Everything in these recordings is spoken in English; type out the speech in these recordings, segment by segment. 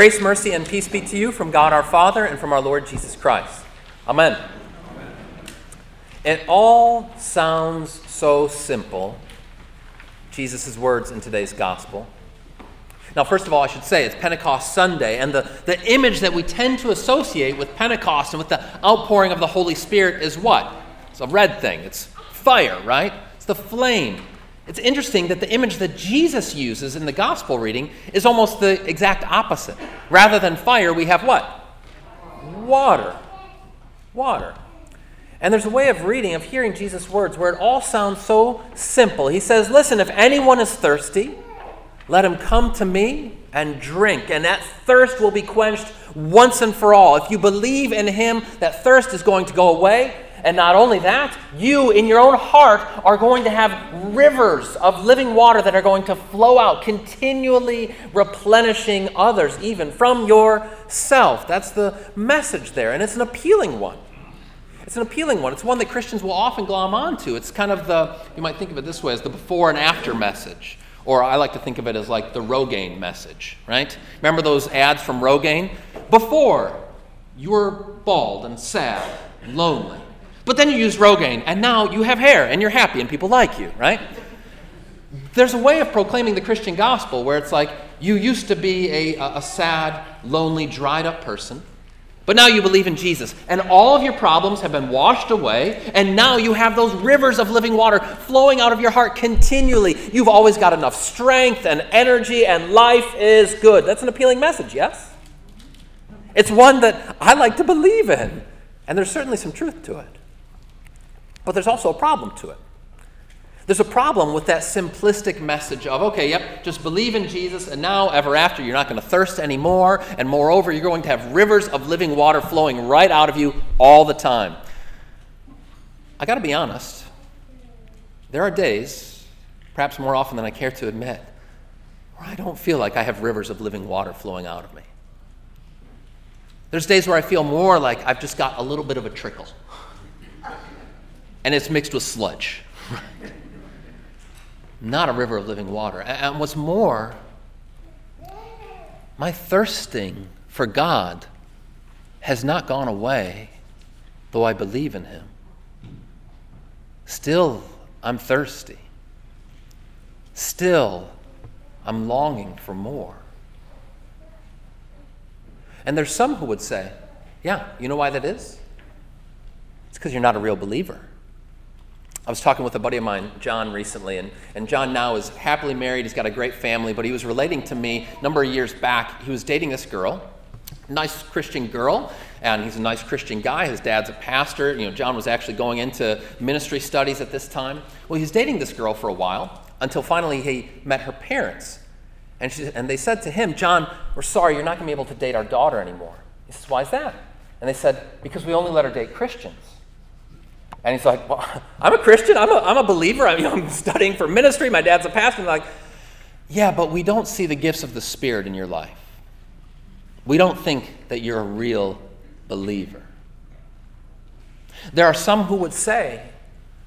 Grace, mercy, and peace be to you from God our Father and from our Lord Jesus Christ. Amen. It all sounds so simple, Jesus' words in today's gospel. Now, first of all, I should say it's Pentecost Sunday, and the, the image that we tend to associate with Pentecost and with the outpouring of the Holy Spirit is what? It's a red thing. It's fire, right? It's the flame. It's interesting that the image that Jesus uses in the gospel reading is almost the exact opposite. Rather than fire, we have what? Water. Water. And there's a way of reading, of hearing Jesus' words, where it all sounds so simple. He says, Listen, if anyone is thirsty, let him come to me and drink, and that thirst will be quenched once and for all. If you believe in him, that thirst is going to go away. And not only that, you in your own heart are going to have rivers of living water that are going to flow out, continually replenishing others, even from yourself. That's the message there, and it's an appealing one. It's an appealing one. It's one that Christians will often glom onto. It's kind of the, you might think of it this way, as the before and after message. Or I like to think of it as like the Rogaine message, right? Remember those ads from Rogaine? Before, you were bald and sad lonely. But then you use Rogaine, and now you have hair and you're happy and people like you, right? There's a way of proclaiming the Christian gospel where it's like you used to be a, a sad, lonely, dried up person, but now you believe in Jesus, and all of your problems have been washed away, and now you have those rivers of living water flowing out of your heart continually. You've always got enough strength and energy, and life is good. That's an appealing message, yes? It's one that I like to believe in, and there's certainly some truth to it. But there's also a problem to it. There's a problem with that simplistic message of, okay, yep, just believe in Jesus, and now, ever after, you're not going to thirst anymore, and moreover, you're going to have rivers of living water flowing right out of you all the time. I got to be honest. There are days, perhaps more often than I care to admit, where I don't feel like I have rivers of living water flowing out of me. There's days where I feel more like I've just got a little bit of a trickle, and it's mixed with sludge not a river of living water. And what's more, my thirsting for God has not gone away, though I believe in Him. Still, I'm thirsty. Still, I'm longing for more. And there's some who would say, yeah, you know why that is? It's because you're not a real believer. I was talking with a buddy of mine, John, recently, and, and John now is happily married. He's got a great family, but he was relating to me a number of years back. He was dating this girl, nice Christian girl, and he's a nice Christian guy. His dad's a pastor. You know, John was actually going into ministry studies at this time. Well, he was dating this girl for a while until finally he met her parents. And, she, and they said to him, John, we're sorry, you're not going to be able to date our daughter anymore. He says, Why is that? And they said, Because we only let her date Christians. And he's like, Well, I'm a Christian. I'm a, I'm a believer. I'm, you know, I'm studying for ministry. My dad's a pastor. And like, Yeah, but we don't see the gifts of the Spirit in your life. We don't think that you're a real believer. There are some who would say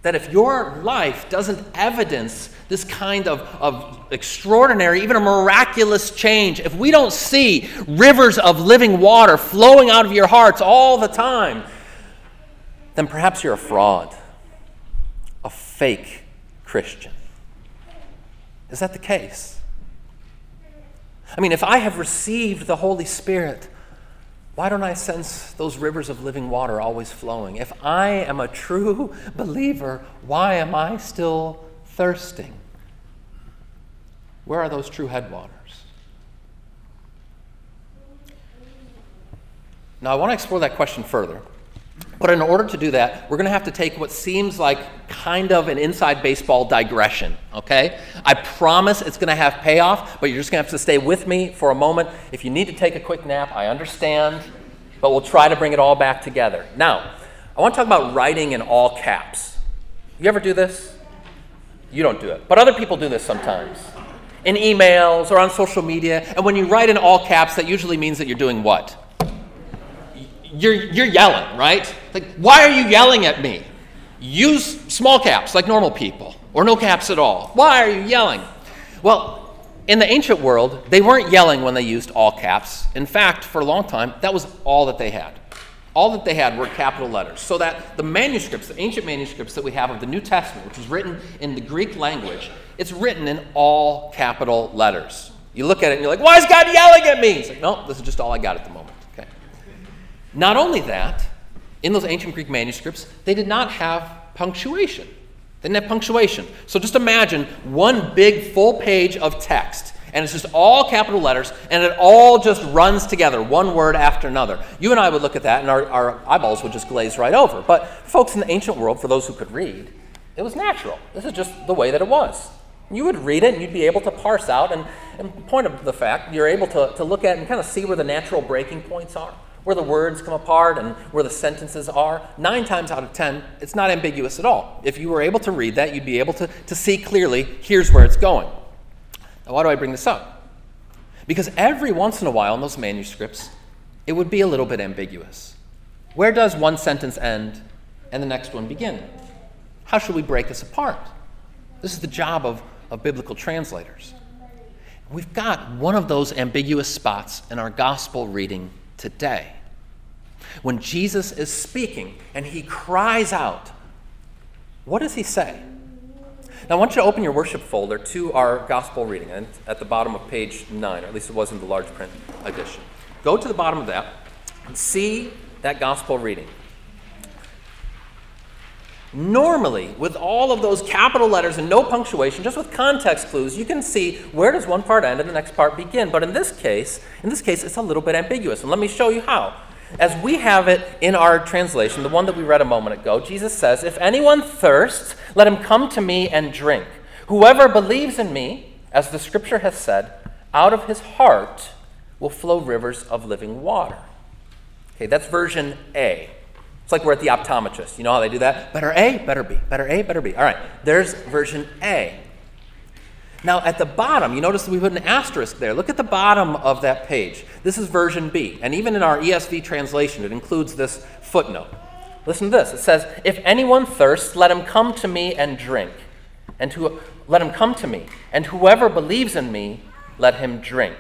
that if your life doesn't evidence this kind of, of extraordinary, even a miraculous change, if we don't see rivers of living water flowing out of your hearts all the time, then perhaps you're a fraud, a fake Christian. Is that the case? I mean, if I have received the Holy Spirit, why don't I sense those rivers of living water always flowing? If I am a true believer, why am I still thirsting? Where are those true headwaters? Now, I want to explore that question further. But in order to do that, we're going to have to take what seems like kind of an inside baseball digression, okay? I promise it's going to have payoff, but you're just going to have to stay with me for a moment. If you need to take a quick nap, I understand, but we'll try to bring it all back together. Now, I want to talk about writing in all caps. You ever do this? You don't do it, but other people do this sometimes. In emails or on social media, and when you write in all caps, that usually means that you're doing what? You're, you're yelling, right? Like, why are you yelling at me? Use small caps like normal people, or no caps at all. Why are you yelling? Well, in the ancient world, they weren't yelling when they used all caps. In fact, for a long time, that was all that they had. All that they had were capital letters. So that the manuscripts, the ancient manuscripts that we have of the New Testament, which is written in the Greek language, it's written in all capital letters. You look at it and you're like, why is God yelling at me? It's like, no, this is just all I got at the moment. Not only that, in those ancient Greek manuscripts, they did not have punctuation. They didn't have punctuation. So just imagine one big full page of text, and it's just all capital letters, and it all just runs together, one word after another. You and I would look at that, and our, our eyeballs would just glaze right over. But folks in the ancient world, for those who could read, it was natural. This is just the way that it was. You would read it and you'd be able to parse out, and, and point of the fact, you're able to, to look at and kind of see where the natural breaking points are, where the words come apart and where the sentences are. Nine times out of ten, it's not ambiguous at all. If you were able to read that, you'd be able to, to see clearly here's where it's going. Now, why do I bring this up? Because every once in a while in those manuscripts, it would be a little bit ambiguous. Where does one sentence end and the next one begin? How should we break this apart? This is the job of of biblical translators. We've got one of those ambiguous spots in our gospel reading today. When Jesus is speaking and he cries out, what does he say? Now, I want you to open your worship folder to our gospel reading and at the bottom of page 9, or at least it was in the large print edition. Go to the bottom of that and see that gospel reading. Normally, with all of those capital letters and no punctuation, just with context clues, you can see where does one part end and the next part begin. But in this case, in this case, it's a little bit ambiguous. And let me show you how. As we have it in our translation, the one that we read a moment ago, Jesus says, If anyone thirsts, let him come to me and drink. Whoever believes in me, as the scripture has said, out of his heart will flow rivers of living water. Okay, that's version A. It's like we're at the optometrist. You know how they do that? Better A, better B, better A, better B. All right, there's version A. Now, at the bottom, you notice we put an asterisk there. Look at the bottom of that page. This is version B. And even in our ESV translation, it includes this footnote. Listen to this. It says, If anyone thirsts, let him come to me and drink. And to, let him come to me. And whoever believes in me, let him drink.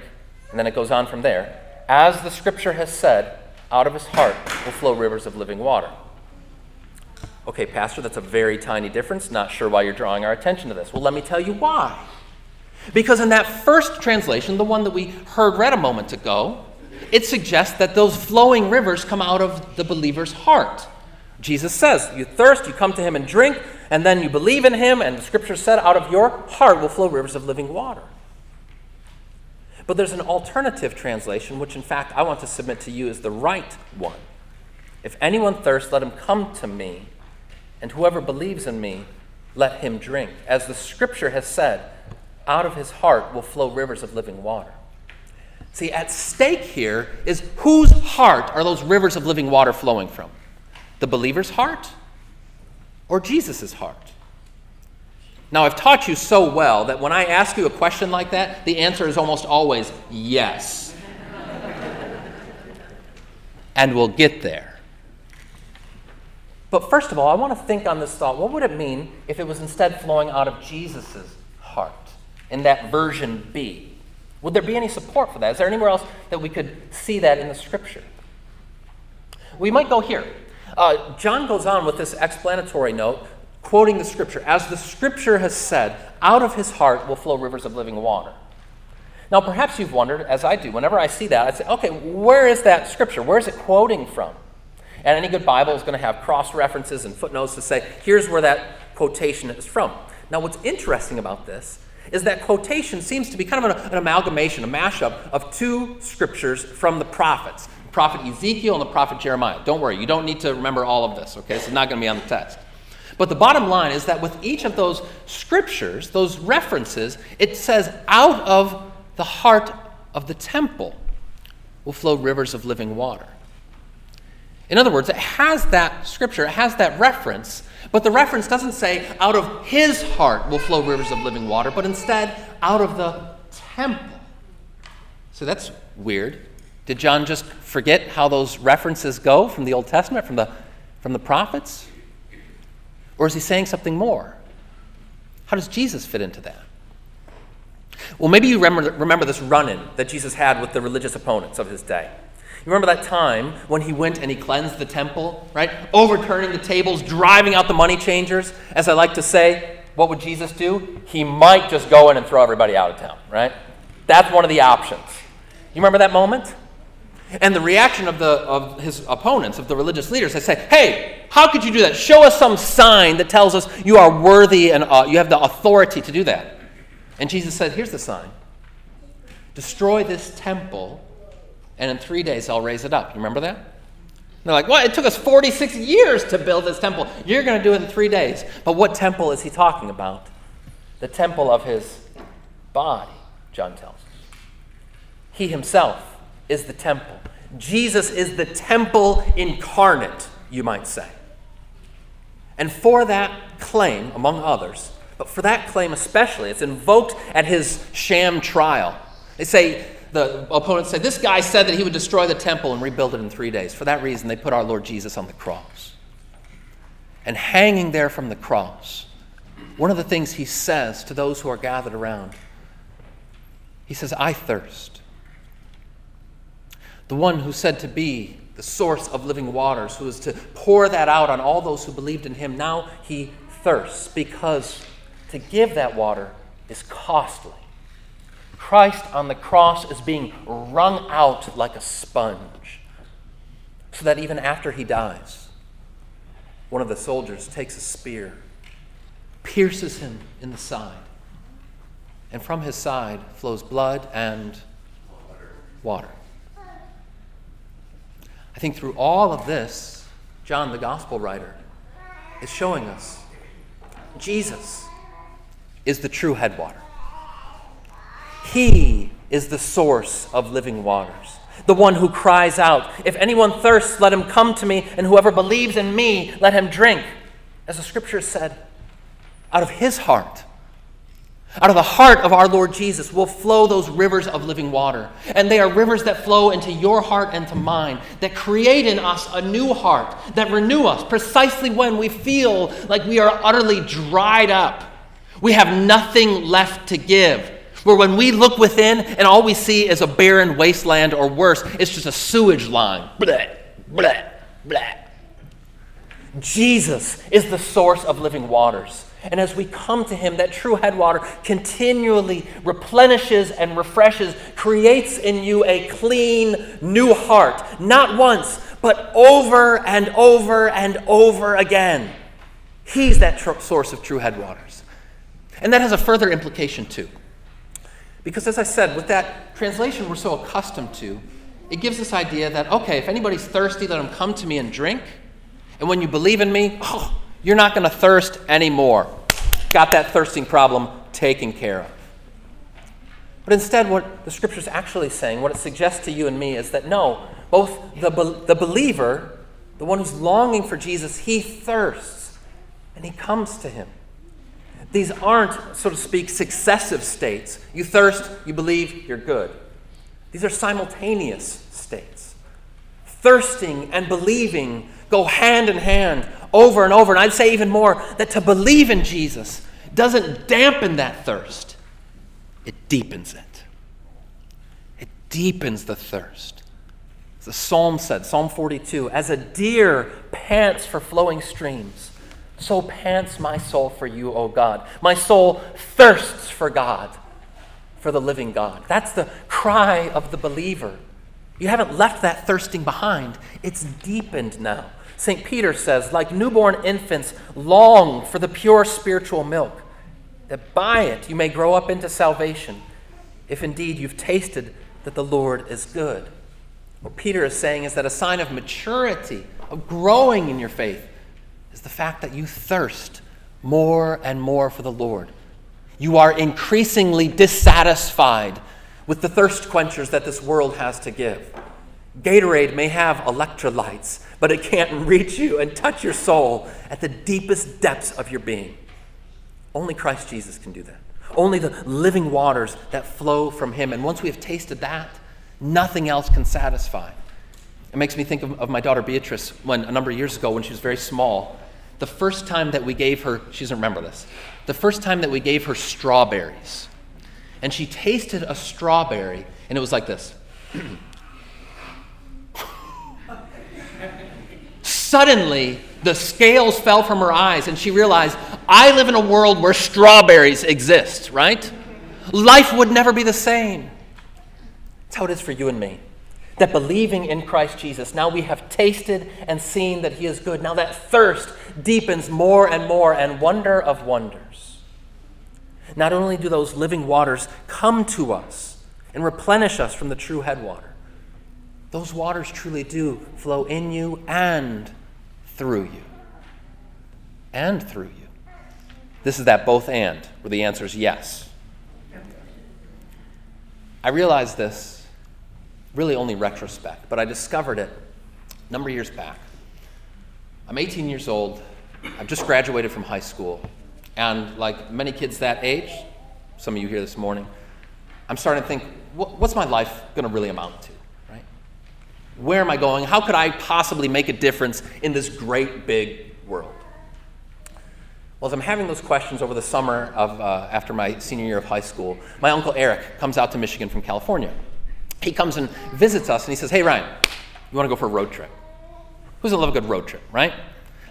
And then it goes on from there. As the scripture has said, out of his heart will flow rivers of living water. Okay, Pastor, that's a very tiny difference. Not sure why you're drawing our attention to this. Well, let me tell you why. Because in that first translation, the one that we heard read a moment ago, it suggests that those flowing rivers come out of the believer's heart. Jesus says, You thirst, you come to him and drink, and then you believe in him, and the scripture said, Out of your heart will flow rivers of living water. But there's an alternative translation, which in fact I want to submit to you as the right one. If anyone thirsts, let him come to me, and whoever believes in me, let him drink. As the scripture has said, out of his heart will flow rivers of living water. See, at stake here is whose heart are those rivers of living water flowing from? The believer's heart or Jesus' heart? Now, I've taught you so well that when I ask you a question like that, the answer is almost always yes. and we'll get there. But first of all, I want to think on this thought. What would it mean if it was instead flowing out of Jesus' heart in that version B? Would there be any support for that? Is there anywhere else that we could see that in the scripture? We might go here. Uh, John goes on with this explanatory note quoting the scripture, as the scripture has said, out of his heart will flow rivers of living water. Now, perhaps you've wondered, as I do, whenever I see that, I say, okay, where is that scripture? Where is it quoting from? And any good Bible is going to have cross references and footnotes to say, here's where that quotation is from. Now, what's interesting about this is that quotation seems to be kind of an, an amalgamation, a mashup of two scriptures from the prophets prophet Ezekiel and the prophet Jeremiah. Don't worry, you don't need to remember all of this, okay? This is not going to be on the text. But the bottom line is that with each of those scriptures, those references, it says, out of the heart of the temple will flow rivers of living water. In other words, it has that scripture, it has that reference, but the reference doesn't say, out of his heart will flow rivers of living water, but instead, out of the temple. So that's weird. Did John just forget how those references go from the Old Testament, from the, from the prophets? Or is he saying something more? How does Jesus fit into that? Well, maybe you remember, remember this run in that Jesus had with the religious opponents of his day. You remember that time when he went and he cleansed the temple, right? Overturning the tables, driving out the money changers. As I like to say, what would Jesus do? He might just go in and throw everybody out of town, right? That's one of the options. You remember that moment? And the reaction of, the, of his opponents, of the religious leaders, they say, Hey, how could you do that? Show us some sign that tells us you are worthy and uh, you have the authority to do that. And Jesus said, Here's the sign destroy this temple, and in three days I'll raise it up. You remember that? they're like, What? It took us 46 years to build this temple. You're going to do it in three days. But what temple is he talking about? The temple of his body, John tells us. He himself is the temple. Jesus is the temple incarnate, you might say. And for that claim, among others, but for that claim especially, it's invoked at his sham trial. They say, the opponents say, this guy said that he would destroy the temple and rebuild it in three days. For that reason, they put our Lord Jesus on the cross. And hanging there from the cross, one of the things he says to those who are gathered around, he says, I thirst. The one who said to be the source of living waters, who is to pour that out on all those who believed in him, now he thirsts because to give that water is costly. Christ on the cross is being wrung out like a sponge, so that even after he dies, one of the soldiers takes a spear, pierces him in the side, and from his side flows blood and water. I think through all of this, John, the gospel writer, is showing us Jesus is the true headwater. He is the source of living waters, the one who cries out, If anyone thirsts, let him come to me, and whoever believes in me, let him drink. As the scripture said, out of his heart out of the heart of our Lord Jesus will flow those rivers of living water. And they are rivers that flow into your heart and to mine, that create in us a new heart, that renew us precisely when we feel like we are utterly dried up. We have nothing left to give. Where when we look within and all we see is a barren wasteland or worse, it's just a sewage line. Blah, blah, blah. Jesus is the source of living waters. And as we come to Him, that true headwater continually replenishes and refreshes, creates in you a clean new heart, not once, but over and over and over again. He's that tr- source of true headwaters. And that has a further implication, too. Because, as I said, with that translation we're so accustomed to, it gives this idea that, okay, if anybody's thirsty, let them come to me and drink. And when you believe in me, oh, you're not going to thirst anymore. Got that thirsting problem taken care of. But instead, what the scripture is actually saying, what it suggests to you and me, is that no, both the, the believer, the one who's longing for Jesus, he thirsts and he comes to him. These aren't, so to speak, successive states. You thirst, you believe, you're good. These are simultaneous states. Thirsting and believing go hand in hand over and over. And I'd say even more that to believe in Jesus doesn't dampen that thirst, it deepens it. It deepens the thirst. the psalm said, Psalm 42, as a deer pants for flowing streams, so pants my soul for you, O God. My soul thirsts for God, for the living God. That's the cry of the believer. You haven't left that thirsting behind, it's deepened now. St. Peter says, like newborn infants, long for the pure spiritual milk, that by it you may grow up into salvation, if indeed you've tasted that the Lord is good. What Peter is saying is that a sign of maturity, of growing in your faith, is the fact that you thirst more and more for the Lord. You are increasingly dissatisfied with the thirst quenchers that this world has to give. Gatorade may have electrolytes, but it can't reach you and touch your soul at the deepest depths of your being. Only Christ Jesus can do that. Only the living waters that flow from Him. And once we have tasted that, nothing else can satisfy. It makes me think of, of my daughter Beatrice when a number of years ago, when she was very small, the first time that we gave her, she doesn't remember this, the first time that we gave her strawberries. and she tasted a strawberry, and it was like this. Suddenly, the scales fell from her eyes, and she realized, I live in a world where strawberries exist, right? Life would never be the same. That's how it is for you and me. That believing in Christ Jesus, now we have tasted and seen that He is good. Now that thirst deepens more and more, and wonder of wonders. Not only do those living waters come to us and replenish us from the true headwater, those waters truly do flow in you and through you. And through you. This is that both and, where the answer is yes. I realized this really only retrospect, but I discovered it a number of years back. I'm 18 years old. I've just graduated from high school. And like many kids that age, some of you here this morning, I'm starting to think, what's my life going to really amount to? Where am I going? How could I possibly make a difference in this great big world? Well, as I'm having those questions over the summer of, uh, after my senior year of high school, my uncle Eric comes out to Michigan from California. He comes and visits us and he says, Hey, Ryan, you want to go for a road trip? Who doesn't love a good road trip, right?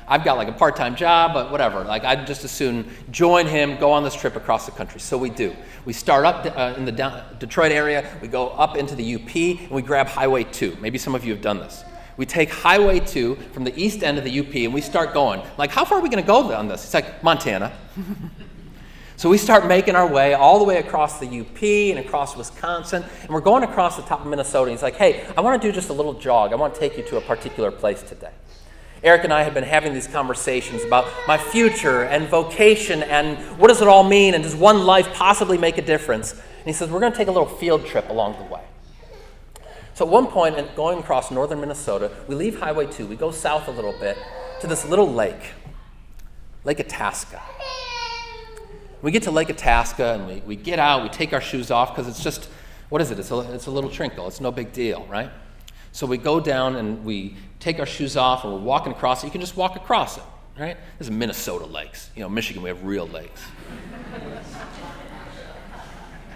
I've got like a part time job, but whatever. Like, I'd just as soon join him, go on this trip across the country. So we do. We start up uh, in the Detroit area, we go up into the UP, and we grab Highway 2. Maybe some of you have done this. We take Highway 2 from the east end of the UP and we start going. Like, how far are we going to go on this? It's like Montana. so we start making our way all the way across the UP and across Wisconsin, and we're going across the top of Minnesota. And he's like, hey, I want to do just a little jog. I want to take you to a particular place today. Eric and I have been having these conversations about my future and vocation and what does it all mean and does one life possibly make a difference? And he says, We're going to take a little field trip along the way. So at one point, going across northern Minnesota, we leave Highway 2, we go south a little bit to this little lake, Lake Itasca. We get to Lake Itasca and we, we get out, we take our shoes off because it's just, what is it? It's a, it's a little trinkle, it's no big deal, right? So we go down and we take our shoes off and we're walking across it. You can just walk across it, right? This is Minnesota lakes. You know, Michigan, we have real lakes.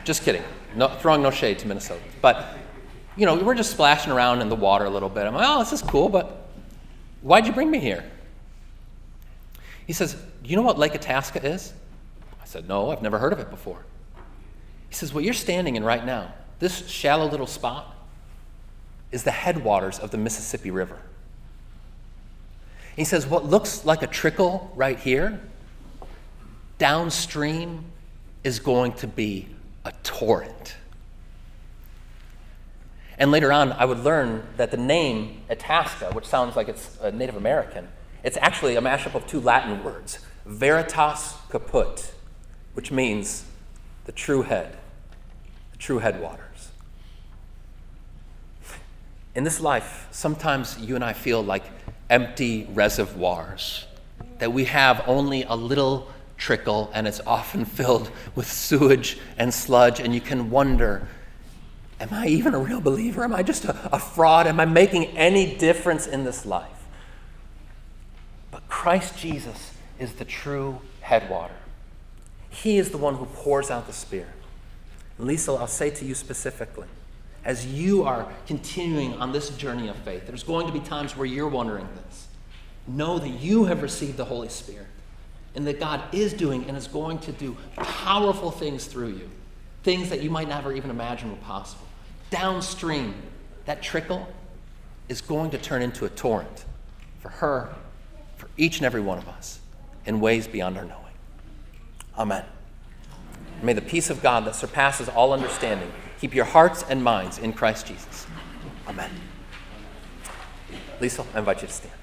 just kidding. No, throwing no shade to Minnesota. But you know, we're just splashing around in the water a little bit. I'm like, oh, this is cool, but why'd you bring me here? He says, Do you know what Lake Itasca is? I said, No, I've never heard of it before. He says, What you're standing in right now, this shallow little spot, is the headwaters of the Mississippi River. He says, What looks like a trickle right here, downstream is going to be a torrent. And later on, I would learn that the name Itasca, which sounds like it's Native American, it's actually a mashup of two Latin words, veritas caput, which means the true head, the true headwaters. In this life, sometimes you and I feel like empty reservoirs, that we have only a little trickle and it's often filled with sewage and sludge, and you can wonder Am I even a real believer? Am I just a, a fraud? Am I making any difference in this life? But Christ Jesus is the true headwater. He is the one who pours out the Spirit. Lisa, I'll say to you specifically, as you are continuing on this journey of faith, there's going to be times where you're wondering this. Know that you have received the Holy Spirit and that God is doing and is going to do powerful things through you, things that you might never even imagine were possible downstream, that trickle is going to turn into a torrent for her, for each and every one of us, in ways beyond our knowing. Amen. May the peace of God that surpasses all understanding keep your hearts and minds in Christ Jesus. Amen. Lisa, I invite you to stand.